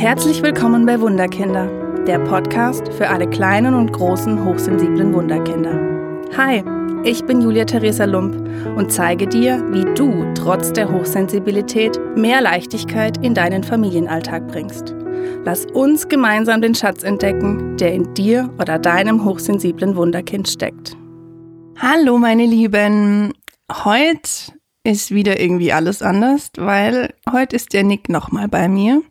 Herzlich willkommen bei Wunderkinder, der Podcast für alle kleinen und großen hochsensiblen Wunderkinder. Hi, ich bin Julia Theresa Lump und zeige dir, wie du trotz der Hochsensibilität mehr Leichtigkeit in deinen Familienalltag bringst. Lass uns gemeinsam den Schatz entdecken, der in dir oder deinem hochsensiblen Wunderkind steckt. Hallo meine Lieben, heute ist wieder irgendwie alles anders, weil heute ist der Nick nochmal bei mir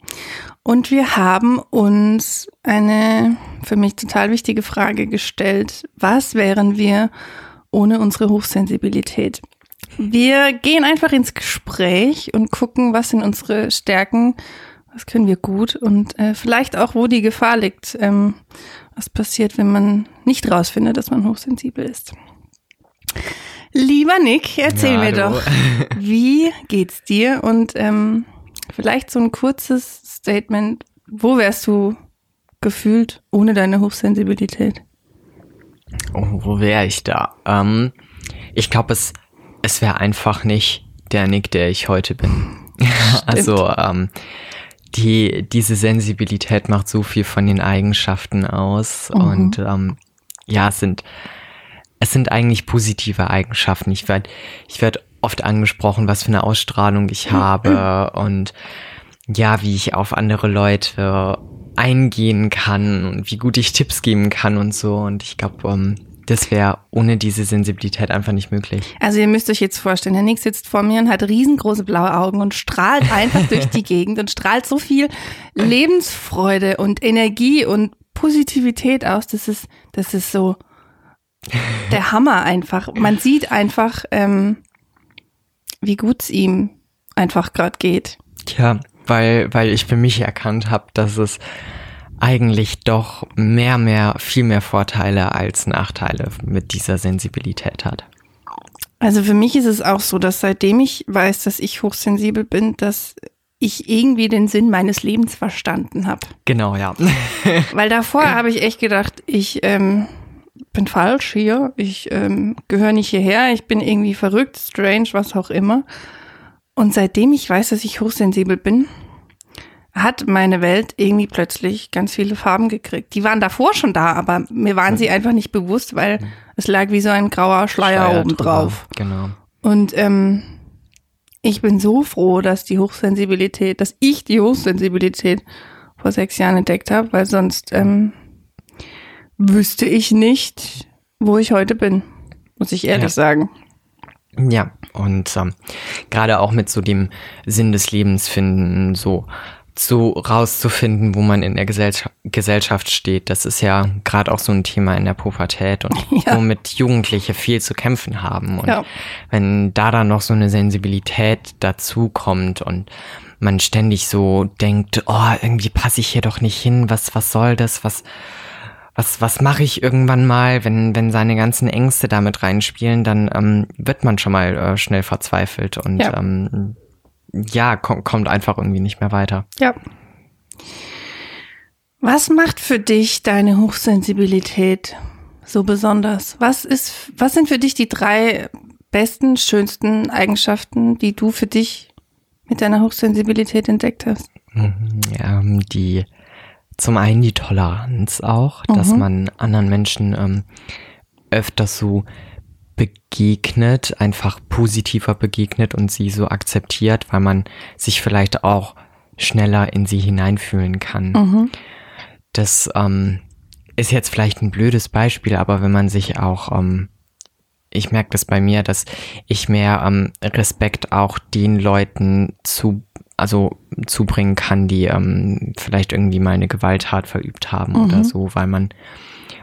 und wir haben uns eine für mich total wichtige Frage gestellt. Was wären wir ohne unsere Hochsensibilität? Wir gehen einfach ins Gespräch und gucken, was sind unsere Stärken, was können wir gut und äh, vielleicht auch, wo die Gefahr liegt, ähm, was passiert, wenn man nicht rausfindet, dass man hochsensibel ist. Lieber Nick, erzähl ja, mir doch, wie geht's dir? Und ähm, vielleicht so ein kurzes Statement. Wo wärst du gefühlt ohne deine Hochsensibilität? Oh, wo wäre ich da? Ähm, ich glaube, es, es wäre einfach nicht der Nick, der ich heute bin. also ähm, die, diese Sensibilität macht so viel von den Eigenschaften aus mhm. und ähm, ja, es sind es sind eigentlich positive Eigenschaften. Ich werde ich werd oft angesprochen, was für eine Ausstrahlung ich habe und ja, wie ich auf andere Leute eingehen kann und wie gut ich Tipps geben kann und so. Und ich glaube, ähm, das wäre ohne diese Sensibilität einfach nicht möglich. Also ihr müsst euch jetzt vorstellen, der Nick sitzt vor mir und hat riesengroße blaue Augen und strahlt einfach durch die Gegend und strahlt so viel Lebensfreude und Energie und Positivität aus. Das ist, das ist so der Hammer einfach. Man sieht einfach, ähm, wie gut es ihm einfach gerade geht. Ja, weil, weil ich für mich erkannt habe, dass es eigentlich doch mehr, mehr, viel mehr Vorteile als Nachteile mit dieser Sensibilität hat. Also für mich ist es auch so, dass seitdem ich weiß, dass ich hochsensibel bin, dass ich irgendwie den Sinn meines Lebens verstanden habe. Genau, ja. Weil davor habe ich echt gedacht, ich ähm, bin falsch hier, ich ähm, gehöre nicht hierher, ich bin irgendwie verrückt, strange, was auch immer. Und seitdem ich weiß, dass ich hochsensibel bin, hat meine Welt irgendwie plötzlich ganz viele Farben gekriegt. Die waren davor schon da, aber mir waren sie einfach nicht bewusst, weil es lag wie so ein grauer Schleier, Schleier oben drauf. Genau. Und ähm, ich bin so froh, dass die Hochsensibilität, dass ich die Hochsensibilität vor sechs Jahren entdeckt habe, weil sonst ähm, wüsste ich nicht, wo ich heute bin, muss ich ehrlich ja. sagen. Ja, und ähm, gerade auch mit so dem Sinn des Lebens finden, so so rauszufinden, wo man in der Gesellschaft, Gesellschaft steht. Das ist ja gerade auch so ein Thema in der Pubertät und ja. womit Jugendliche viel zu kämpfen haben. Und ja. wenn da dann noch so eine Sensibilität dazu kommt und man ständig so denkt, oh, irgendwie passe ich hier doch nicht hin, was, was soll das, was, was, was mache ich irgendwann mal, wenn, wenn seine ganzen Ängste damit reinspielen, dann ähm, wird man schon mal äh, schnell verzweifelt und ja, ähm, ja kom kommt einfach irgendwie nicht mehr weiter. Ja. Was macht für dich deine Hochsensibilität so besonders? Was ist, was sind für dich die drei besten, schönsten Eigenschaften, die du für dich mit deiner Hochsensibilität entdeckt hast? Mhm, ja, die zum einen die Toleranz auch, mhm. dass man anderen Menschen ähm, öfters so begegnet, einfach positiver begegnet und sie so akzeptiert, weil man sich vielleicht auch schneller in sie hineinfühlen kann. Mhm. Das ähm, ist jetzt vielleicht ein blödes Beispiel, aber wenn man sich auch, ähm, ich merke das bei mir, dass ich mehr ähm, Respekt auch den Leuten zu also zubringen kann, die ähm, vielleicht irgendwie mal eine Gewalttat verübt haben mhm. oder so, weil man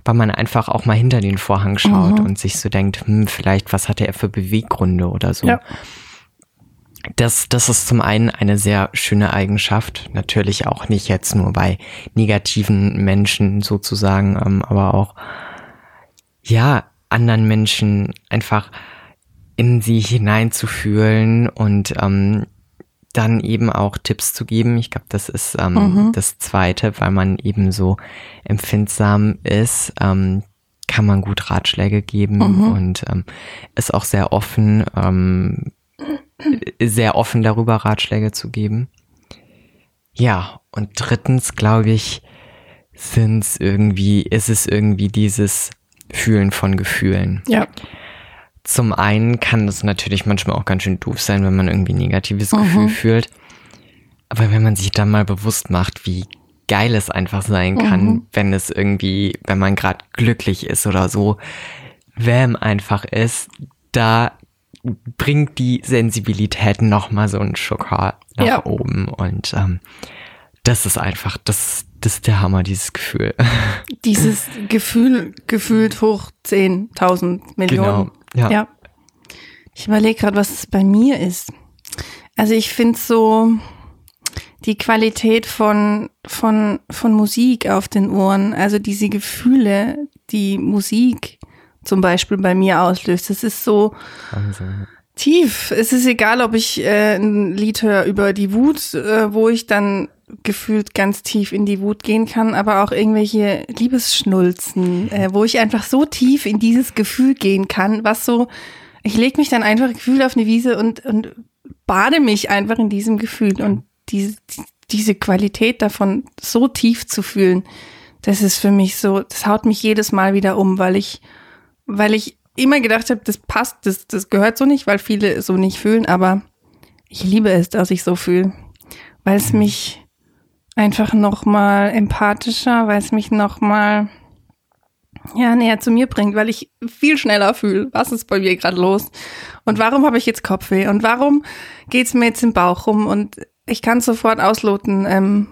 weil man einfach auch mal hinter den Vorhang schaut mhm. und sich so denkt, hm, vielleicht was hatte er für Beweggründe oder so. Ja. Das, das ist zum einen eine sehr schöne Eigenschaft, natürlich auch nicht jetzt nur bei negativen Menschen sozusagen, ähm, aber auch ja anderen Menschen einfach in sie hineinzufühlen und ähm, dann eben auch Tipps zu geben. Ich glaube, das ist ähm, mhm. das Zweite, weil man eben so empfindsam ist, ähm, kann man gut Ratschläge geben mhm. und ähm, ist auch sehr offen, ähm, sehr offen darüber Ratschläge zu geben. ja, und drittens glaube ich, sind es irgendwie, ist es irgendwie dieses Fühlen von Gefühlen. Ja. Zum einen kann das natürlich manchmal auch ganz schön doof sein, wenn man irgendwie ein negatives mhm. Gefühl fühlt. Aber wenn man sich dann mal bewusst macht, wie geil es einfach sein kann, mhm. wenn es irgendwie, wenn man gerade glücklich ist oder so, wärm einfach ist, da bringt die Sensibilität noch mal so einen Schocker nach ja. oben und ähm, das ist einfach, das, das ist der Hammer, dieses Gefühl. Dieses Gefühl gefühlt hoch 10.000 Millionen. Genau, ja. ja. Ich überlege gerade, was es bei mir ist. Also ich finde so die Qualität von, von, von Musik auf den Ohren, also diese Gefühle, die Musik zum Beispiel bei mir auslöst. Das ist so Wahnsinn. Tief. Es ist egal, ob ich äh, ein Lied höre über die Wut, äh, wo ich dann gefühlt ganz tief in die Wut gehen kann, aber auch irgendwelche Liebesschnulzen, äh, wo ich einfach so tief in dieses Gefühl gehen kann, was so, ich lege mich dann einfach Gefühl auf eine Wiese und, und bade mich einfach in diesem Gefühl und diese, diese Qualität davon so tief zu fühlen, das ist für mich so, das haut mich jedes Mal wieder um, weil ich, weil ich immer gedacht habe, das passt, das, das gehört so nicht, weil viele so nicht fühlen, aber ich liebe es, dass ich so fühle, weil es mich einfach nochmal empathischer, weil es mich nochmal ja, näher zu mir bringt, weil ich viel schneller fühle, was ist bei mir gerade los und warum habe ich jetzt Kopfweh und warum geht's mir jetzt im Bauch rum und ich kann sofort ausloten, ähm,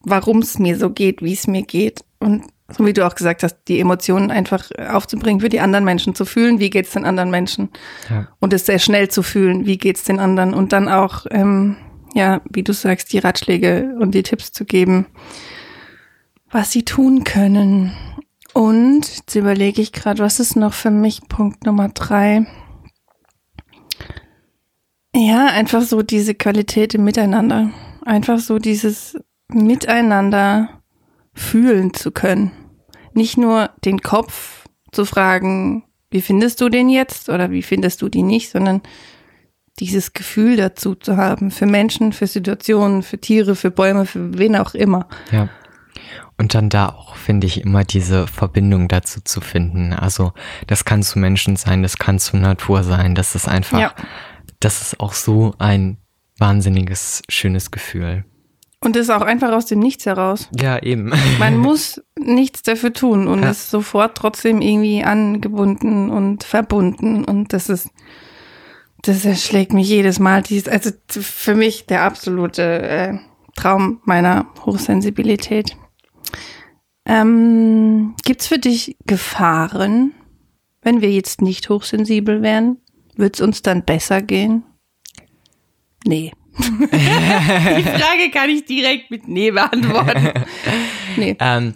warum es mir so geht, wie es mir geht und so wie du auch gesagt hast, die Emotionen einfach aufzubringen, für die anderen Menschen zu fühlen, wie geht's den anderen Menschen ja. und es sehr schnell zu fühlen, wie geht's den anderen und dann auch ähm, ja, wie du sagst, die Ratschläge und die Tipps zu geben, was sie tun können. Und jetzt überlege ich gerade, was ist noch für mich Punkt Nummer drei? Ja, einfach so diese Qualität im Miteinander. Einfach so dieses Miteinander fühlen zu können. Nicht nur den Kopf zu fragen, wie findest du den jetzt oder wie findest du die nicht, sondern dieses Gefühl dazu zu haben, für Menschen, für Situationen, für Tiere, für Bäume, für wen auch immer. Ja. Und dann da auch, finde ich, immer diese Verbindung dazu zu finden. Also, das kann zu Menschen sein, das kann zu Natur sein. Das ist einfach, ja. das ist auch so ein wahnsinniges, schönes Gefühl. Und das ist auch einfach aus dem Nichts heraus. Ja, eben. Man muss nichts dafür tun und ja. ist sofort trotzdem irgendwie angebunden und verbunden. Und das ist, das erschlägt mich jedes Mal. Dies, also für mich der absolute äh, Traum meiner Hochsensibilität. Ähm, Gibt es für dich Gefahren, wenn wir jetzt nicht hochsensibel wären? Wird es uns dann besser gehen? Nee. Die Frage kann ich direkt mit Nee beantworten. Nee. Ähm,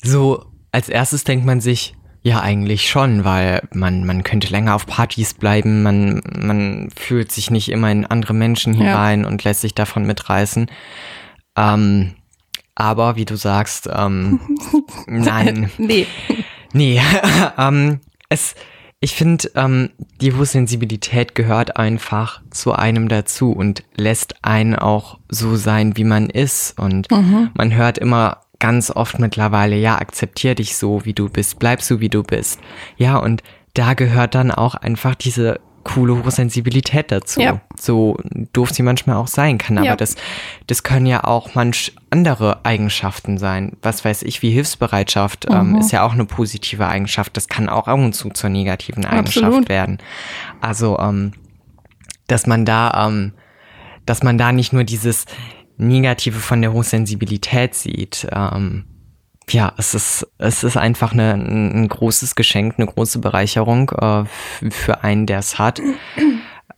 so, als erstes denkt man sich, ja, eigentlich schon, weil man, man könnte länger auf Partys bleiben, man, man fühlt sich nicht immer in andere Menschen hinein ja. und lässt sich davon mitreißen. Ähm, aber wie du sagst, ähm, nein. nee. Nee. ähm, es, ich finde, ähm, die Hochsensibilität gehört einfach zu einem dazu und lässt einen auch so sein, wie man ist. Und mhm. man hört immer ganz oft mittlerweile, ja, akzeptier dich so, wie du bist, bleib so, wie du bist. Ja, und da gehört dann auch einfach diese coole Hochsensibilität dazu. Ja. So doof sie manchmal auch sein kann. Aber ja. das, das können ja auch manch andere Eigenschaften sein. Was weiß ich, wie Hilfsbereitschaft ähm, mhm. ist ja auch eine positive Eigenschaft. Das kann auch ab und zu zur negativen Eigenschaft Absolut. werden. Also, ähm, dass man da, ähm, dass man da nicht nur dieses, Negative von der Hochsensibilität sieht. Ähm, ja, es ist, es ist einfach eine, ein großes Geschenk, eine große Bereicherung äh, für einen, der es hat.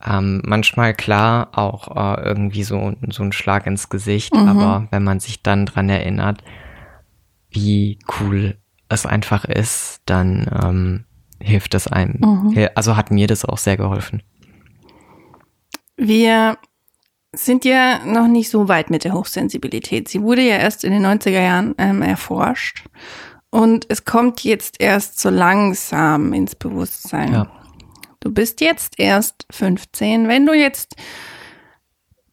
Ähm, manchmal klar auch äh, irgendwie so, so ein Schlag ins Gesicht, mhm. aber wenn man sich dann dran erinnert, wie cool es einfach ist, dann ähm, hilft es einem. Mhm. Also hat mir das auch sehr geholfen. Wir sind ja noch nicht so weit mit der Hochsensibilität. Sie wurde ja erst in den 90er Jahren ähm, erforscht und es kommt jetzt erst so langsam ins Bewusstsein. Ja. Du bist jetzt erst 15. Wenn du jetzt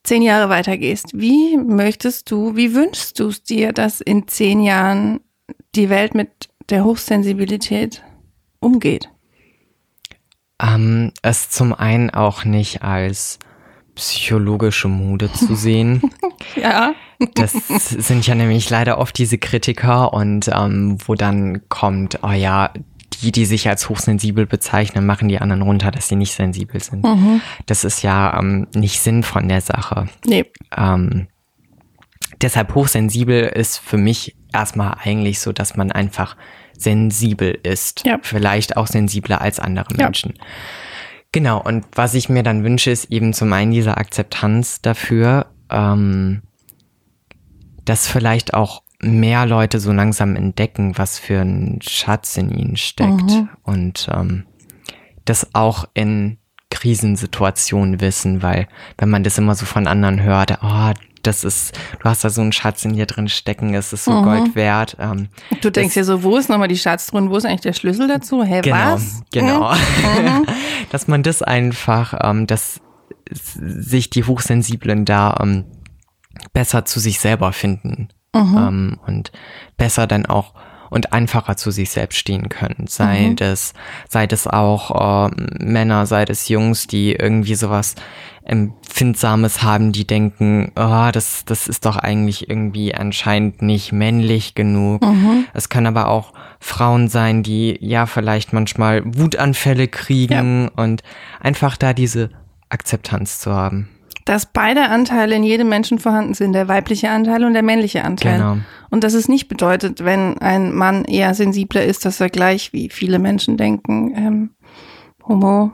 zehn Jahre weitergehst, wie möchtest du, wie wünschst du es dir, dass in zehn Jahren die Welt mit der Hochsensibilität umgeht? Ähm, es zum einen auch nicht als psychologische Mode zu sehen. ja. Das sind ja nämlich leider oft diese Kritiker und ähm, wo dann kommt, oh ja, die, die sich als hochsensibel bezeichnen, machen die anderen runter, dass sie nicht sensibel sind. Mhm. Das ist ja ähm, nicht Sinn von der Sache. Nee. Ähm, deshalb hochsensibel ist für mich erstmal eigentlich so, dass man einfach sensibel ist. Ja. Vielleicht auch sensibler als andere Ja. Genau, und was ich mir dann wünsche, ist eben zum einen diese Akzeptanz dafür, ähm, dass vielleicht auch mehr Leute so langsam entdecken, was für ein Schatz in ihnen steckt Mhm. und ähm, das auch in Krisensituationen wissen, weil wenn man das immer so von anderen hört, oh, das ist, du hast da so einen Schatz in dir drin stecken, es ist so Mhm. Gold wert. Ähm, Du denkst dir so, wo ist nochmal die Schatztruhe? Wo ist eigentlich der Schlüssel dazu? Hä, genau, was? genau. Mhm. dass man das einfach, ähm, dass sich die Hochsensiblen da ähm, besser zu sich selber finden Mhm. ähm, und besser dann auch und einfacher zu sich selbst stehen können. Sei Mhm. das, sei das auch äh, Männer, sei das Jungs, die irgendwie sowas Empfindsames haben, die denken, oh, das, das ist doch eigentlich irgendwie anscheinend nicht männlich genug. Mhm. Es können aber auch Frauen sein, die ja vielleicht manchmal Wutanfälle kriegen und einfach da diese Akzeptanz zu haben. Dass beide Anteile in jedem Menschen vorhanden sind, der weibliche Anteil und der männliche Anteil. Genau. Und dass es nicht bedeutet, wenn ein Mann eher sensibler ist, dass er gleich, wie viele Menschen denken, ähm, homo,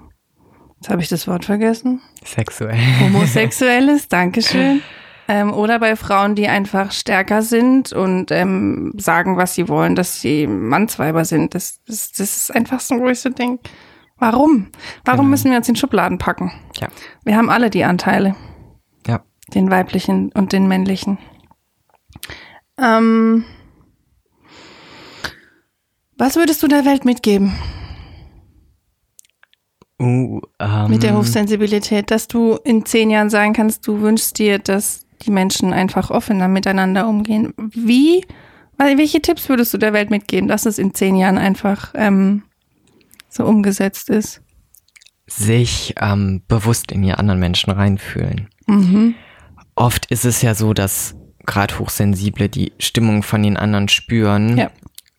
jetzt habe ich das Wort vergessen, Sexuell. homosexuell ist, Dankeschön. Ähm, oder bei Frauen, die einfach stärker sind und ähm, sagen, was sie wollen, dass sie Mannsweiber sind. Das, das, das ist einfach so, wo ich so denke, warum? Warum Genau. müssen wir uns in Schubladen packen? Ja. Wir haben alle die Anteile, Ja. den weiblichen und den männlichen. Ähm, was würdest du der Welt mitgeben Uh, ähm, mit der Hochsensibilität, dass du in zehn Jahren sagen kannst, du wünschst dir, dass die Menschen einfach offener miteinander umgehen? Wie, welche Tipps würdest du der Welt mitgeben, dass es in zehn Jahren einfach ähm, so umgesetzt ist? sich ähm, bewusst in die anderen Menschen reinfühlen. Mhm. Oft ist es ja so, dass gerade Hochsensible die Stimmung von den anderen spüren Ja.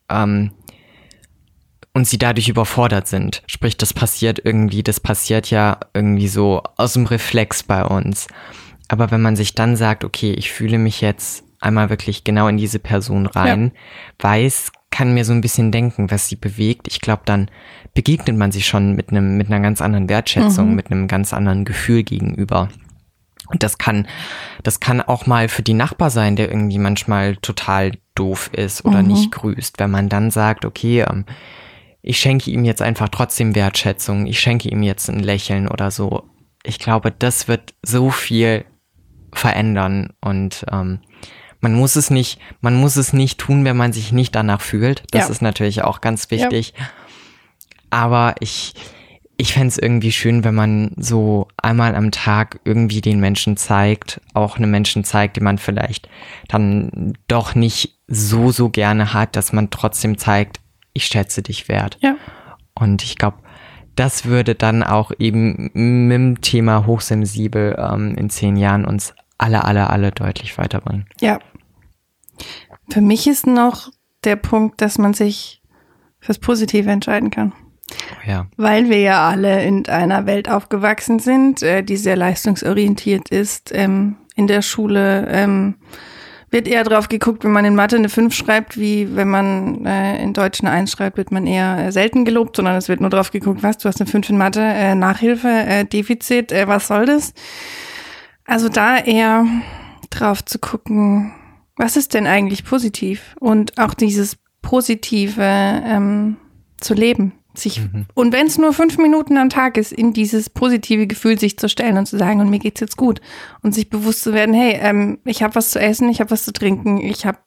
ähm, und sie dadurch überfordert sind. Sprich, das passiert irgendwie, das passiert ja irgendwie so aus dem Reflex bei uns. Aber wenn man sich dann sagt, okay, ich fühle mich jetzt einmal wirklich genau in diese Person rein, weiß, kann mir so ein bisschen denken, was sie bewegt. Ich glaube, dann begegnet man sich schon mit einem, mit einer ganz anderen Wertschätzung, Mhm. mit einem ganz anderen Gefühl gegenüber. Und das kann, das kann auch mal für die Nachbar sein, der irgendwie manchmal total doof ist oder Mhm. nicht grüßt. Wenn man dann sagt, okay, ähm, ich schenke ihm jetzt einfach trotzdem Wertschätzung, ich schenke ihm jetzt ein Lächeln oder so. Ich glaube, das wird so viel verändern und ähm, man muss es nicht, man muss es nicht tun, wenn man sich nicht danach fühlt. Das Ja. ist natürlich auch ganz wichtig. Aber ich, ich fänd's irgendwie schön, wenn man so einmal am Tag irgendwie den Menschen zeigt, auch einem Menschen zeigt, den man vielleicht dann doch nicht so, so gerne hat, dass man trotzdem zeigt, ich schätze dich wert. Ja. Und ich glaube, das würde dann auch eben mit dem Thema hochsensibel ähm, in zehn Jahren uns alle, alle, alle deutlich weiterbringen. Ja. Für mich ist noch der Punkt, dass man sich fürs Positive entscheiden kann. Ja, Weil wir ja alle in einer Welt aufgewachsen sind, äh, die sehr leistungsorientiert ist. Ähm, in der Schule ähm, wird eher drauf geguckt, wenn man in Mathe eine 5 schreibt, wie wenn man äh, in Deutsch eine 1 schreibt, wird man eher äh, selten gelobt, sondern es wird nur drauf geguckt, was, du hast eine 5 in Mathe, äh, Nachhilfe, äh, Defizit, äh, was soll das? Also da eher drauf zu gucken, was ist denn eigentlich positiv? Und auch dieses Positive ähm, zu leben. Sich, Und wenn es nur fünf Minuten am Tag ist, in dieses positive Gefühl sich zu stellen und zu sagen, und mir geht's jetzt gut. Und sich bewusst zu werden, hey, ähm, ich habe was zu essen, ich habe was zu trinken, ich habe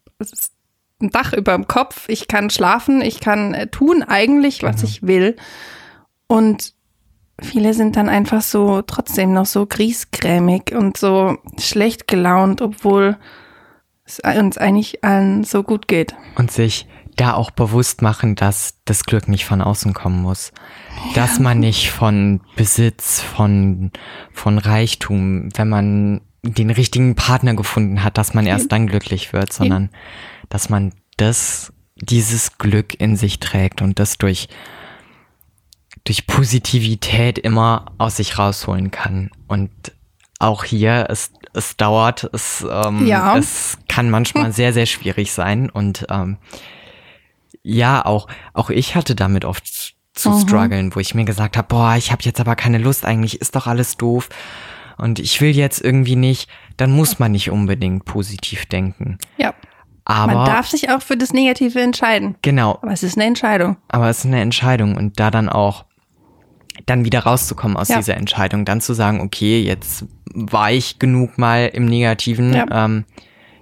ein Dach über dem Kopf, ich kann schlafen, ich kann äh, tun eigentlich, was ich will. Und viele sind dann einfach so trotzdem noch so griesgrämig und so schlecht gelaunt, obwohl es uns eigentlich allen so gut geht. Und sich da auch bewusst machen, dass das Glück nicht von außen kommen muss. Dass man nicht von Besitz, von, von Reichtum, wenn man den richtigen Partner gefunden hat, dass man erst dann glücklich wird, sondern dass man das, dieses Glück in sich trägt und das durch, durch Positivität immer aus sich rausholen kann. Und auch hier, es, es dauert, es, ähm, ja. es kann manchmal sehr, sehr schwierig sein und ähm, ja, auch, auch ich hatte damit oft zu mhm. strugglen, wo ich mir gesagt habe, boah, ich habe jetzt aber keine Lust, eigentlich ist doch alles doof und ich will jetzt irgendwie nicht, dann muss man nicht unbedingt positiv denken. Ja. Aber man darf sich auch für das Negative entscheiden. Genau. Aber es ist eine Entscheidung. Aber es ist eine Entscheidung und da dann auch dann wieder rauszukommen aus ja. dieser Entscheidung, dann zu sagen, okay, jetzt war ich genug mal im Negativen, ja. ähm,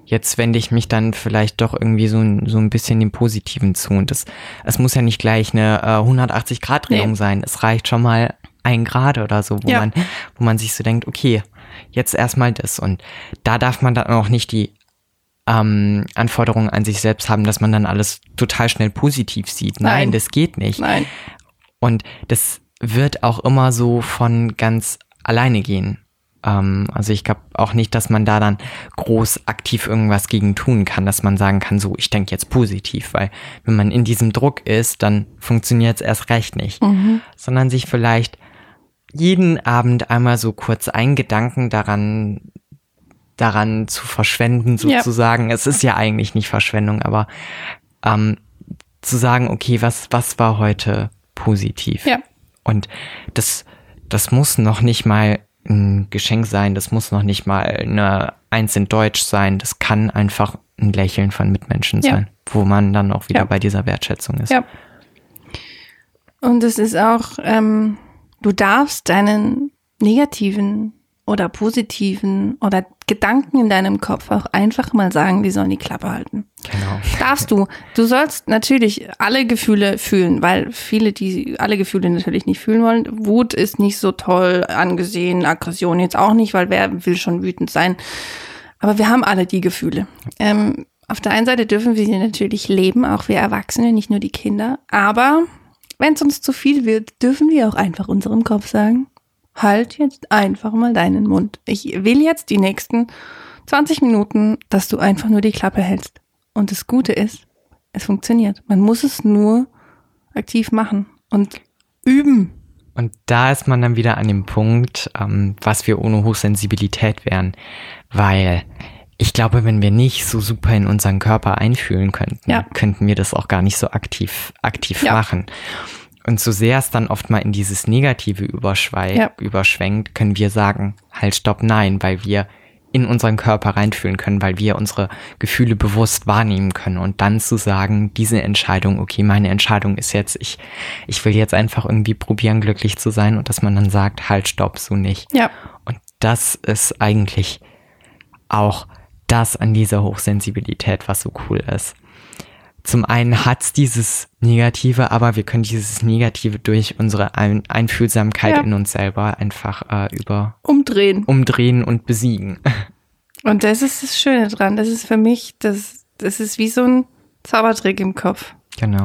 jetzt wende ich mich dann vielleicht doch irgendwie so, so ein bisschen dem Positiven zu. Und das, es muss ja nicht gleich eine äh, 180-Grad-Drehung nee. sein. Es reicht schon mal ein Grad oder so, wo ja. man, wo man sich so denkt, okay, jetzt erstmal das. Und da darf man dann auch nicht die ähm, Anforderungen an sich selbst haben, dass man dann alles total schnell positiv sieht. Nein, Nein das geht nicht. Nein. Und das wird auch immer so von ganz alleine gehen. Ähm, also ich glaube auch nicht, dass man da dann groß aktiv irgendwas gegen tun kann, dass man sagen kann, so, ich denke jetzt positiv, weil wenn man in diesem Druck ist, dann funktioniert es erst recht nicht. Mhm. Sondern sich vielleicht jeden Abend einmal so kurz einen Gedanken daran daran zu verschwenden, sozusagen. Ja. Es ist ja eigentlich nicht Verschwendung, aber ähm, zu sagen, okay, was, was war heute positiv? Ja. Und das, das muss noch nicht mal ein Geschenk sein, das muss noch nicht mal eine Eins in Deutsch sein, das kann einfach ein Lächeln von Mitmenschen ja. sein, wo man dann auch wieder ja. bei dieser Wertschätzung ist. Ja. Und es ist auch, ähm, du darfst deinen negativen oder positiven oder Gedanken in deinem Kopf auch einfach mal sagen, die sollen die Klappe halten. Genau. Darfst du. Du sollst natürlich alle Gefühle fühlen, weil viele, die alle Gefühle natürlich nicht fühlen wollen. Wut ist nicht so toll angesehen, Aggression jetzt auch nicht, weil wer will schon wütend sein. Aber wir haben alle die Gefühle. Ähm, auf der einen Seite dürfen wir sie natürlich leben, auch wir Erwachsene, nicht nur die Kinder. Aber wenn es uns zu viel wird, dürfen wir auch einfach unserem Kopf sagen, halt jetzt einfach mal deinen Mund. Ich will jetzt die nächsten 20 Minuten, dass du einfach nur die Klappe hältst. Und das Gute ist, es funktioniert. Man muss es nur aktiv machen und üben. Und da ist man dann wieder an dem Punkt, ähm, was wir ohne Hochsensibilität wären. Weil ich glaube, wenn wir nicht so super in unseren Körper einfühlen könnten, ja. könnten wir das auch gar nicht so aktiv, aktiv ja. machen. Und so sehr es dann oft mal in dieses Negative ja. überschwenkt, können wir sagen, halt, stopp, nein, weil wir in unseren Körper reinfühlen können, weil wir unsere Gefühle bewusst wahrnehmen können und dann zu sagen, diese Entscheidung, okay, meine Entscheidung ist jetzt, ich, ich will jetzt einfach irgendwie probieren, glücklich zu sein und dass man dann sagt, halt, stopp, so nicht. Ja. Und das ist eigentlich auch das an dieser Hochsensibilität, was so cool ist zum einen hat's dieses Negative, aber wir können dieses Negative durch unsere Ein Einfühlsamkeit ja. in uns selber einfach äh, über umdrehen, umdrehen und besiegen. Und das ist das Schöne dran. Das ist für mich, das, das ist wie so ein Zaubertrick im Kopf. Genau.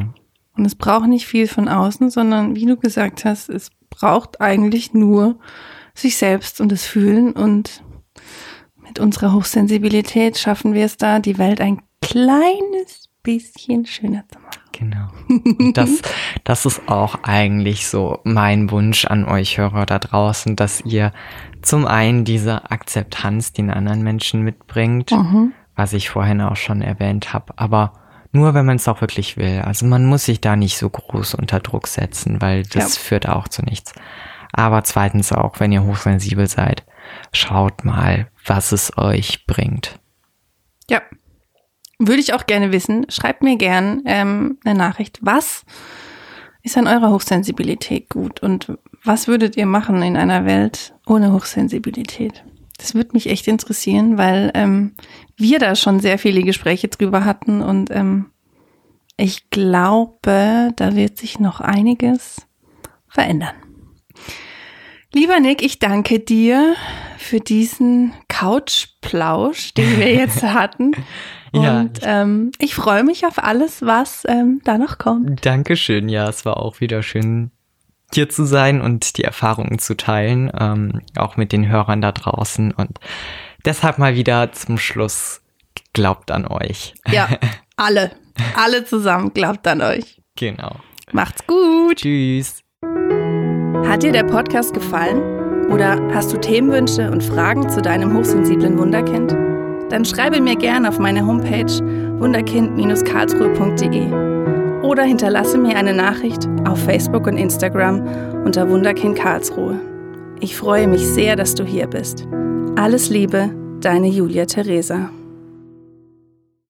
Und es braucht nicht viel von außen, sondern wie du gesagt hast, es braucht eigentlich nur sich selbst und das Fühlen und mit unserer Hochsensibilität schaffen wir es da, die Welt ein kleines bisschen schöner zu machen. Genau. Und das, das ist auch eigentlich so mein Wunsch an euch Hörer da draußen, dass ihr zum einen diese Akzeptanz den anderen Menschen mitbringt, mhm. was ich vorhin auch schon erwähnt habe, aber nur wenn man es auch wirklich will. Also man muss sich da nicht so groß unter Druck setzen, weil das ja. führt auch zu nichts. Aber zweitens auch, wenn ihr hochsensibel seid, schaut mal, was es euch bringt. Ja, würde ich auch gerne wissen. Schreibt mir gern ähm, eine Nachricht. Was ist an eurer Hochsensibilität gut und was würdet ihr machen in einer Welt ohne Hochsensibilität? Das würde mich echt interessieren, weil ähm, wir da schon sehr viele Gespräche drüber hatten und ähm, ich glaube, da wird sich noch einiges verändern. Lieber Nick, ich danke dir für diesen Couchplausch, den wir jetzt hatten. Ja. Und ähm, ich freue mich auf alles, was ähm, da noch kommt. Dankeschön. Ja, es war auch wieder schön, hier zu sein und die Erfahrungen zu teilen, ähm, auch mit den Hörern da draußen. Und deshalb mal wieder zum Schluss, glaubt an euch. Ja, alle, alle zusammen, glaubt an euch. Genau. Macht's gut. Tschüss. Hat dir der Podcast gefallen? Oder hast du Themenwünsche und Fragen zu deinem hochsensiblen Wunderkind? Dann schreibe mir gerne auf meine Homepage wunderkind-karlsruhe.de oder hinterlasse mir eine Nachricht auf Facebook und Instagram unter Wunderkind Karlsruhe. Ich freue mich sehr, dass du hier bist. Alles Liebe, deine Julia Theresa.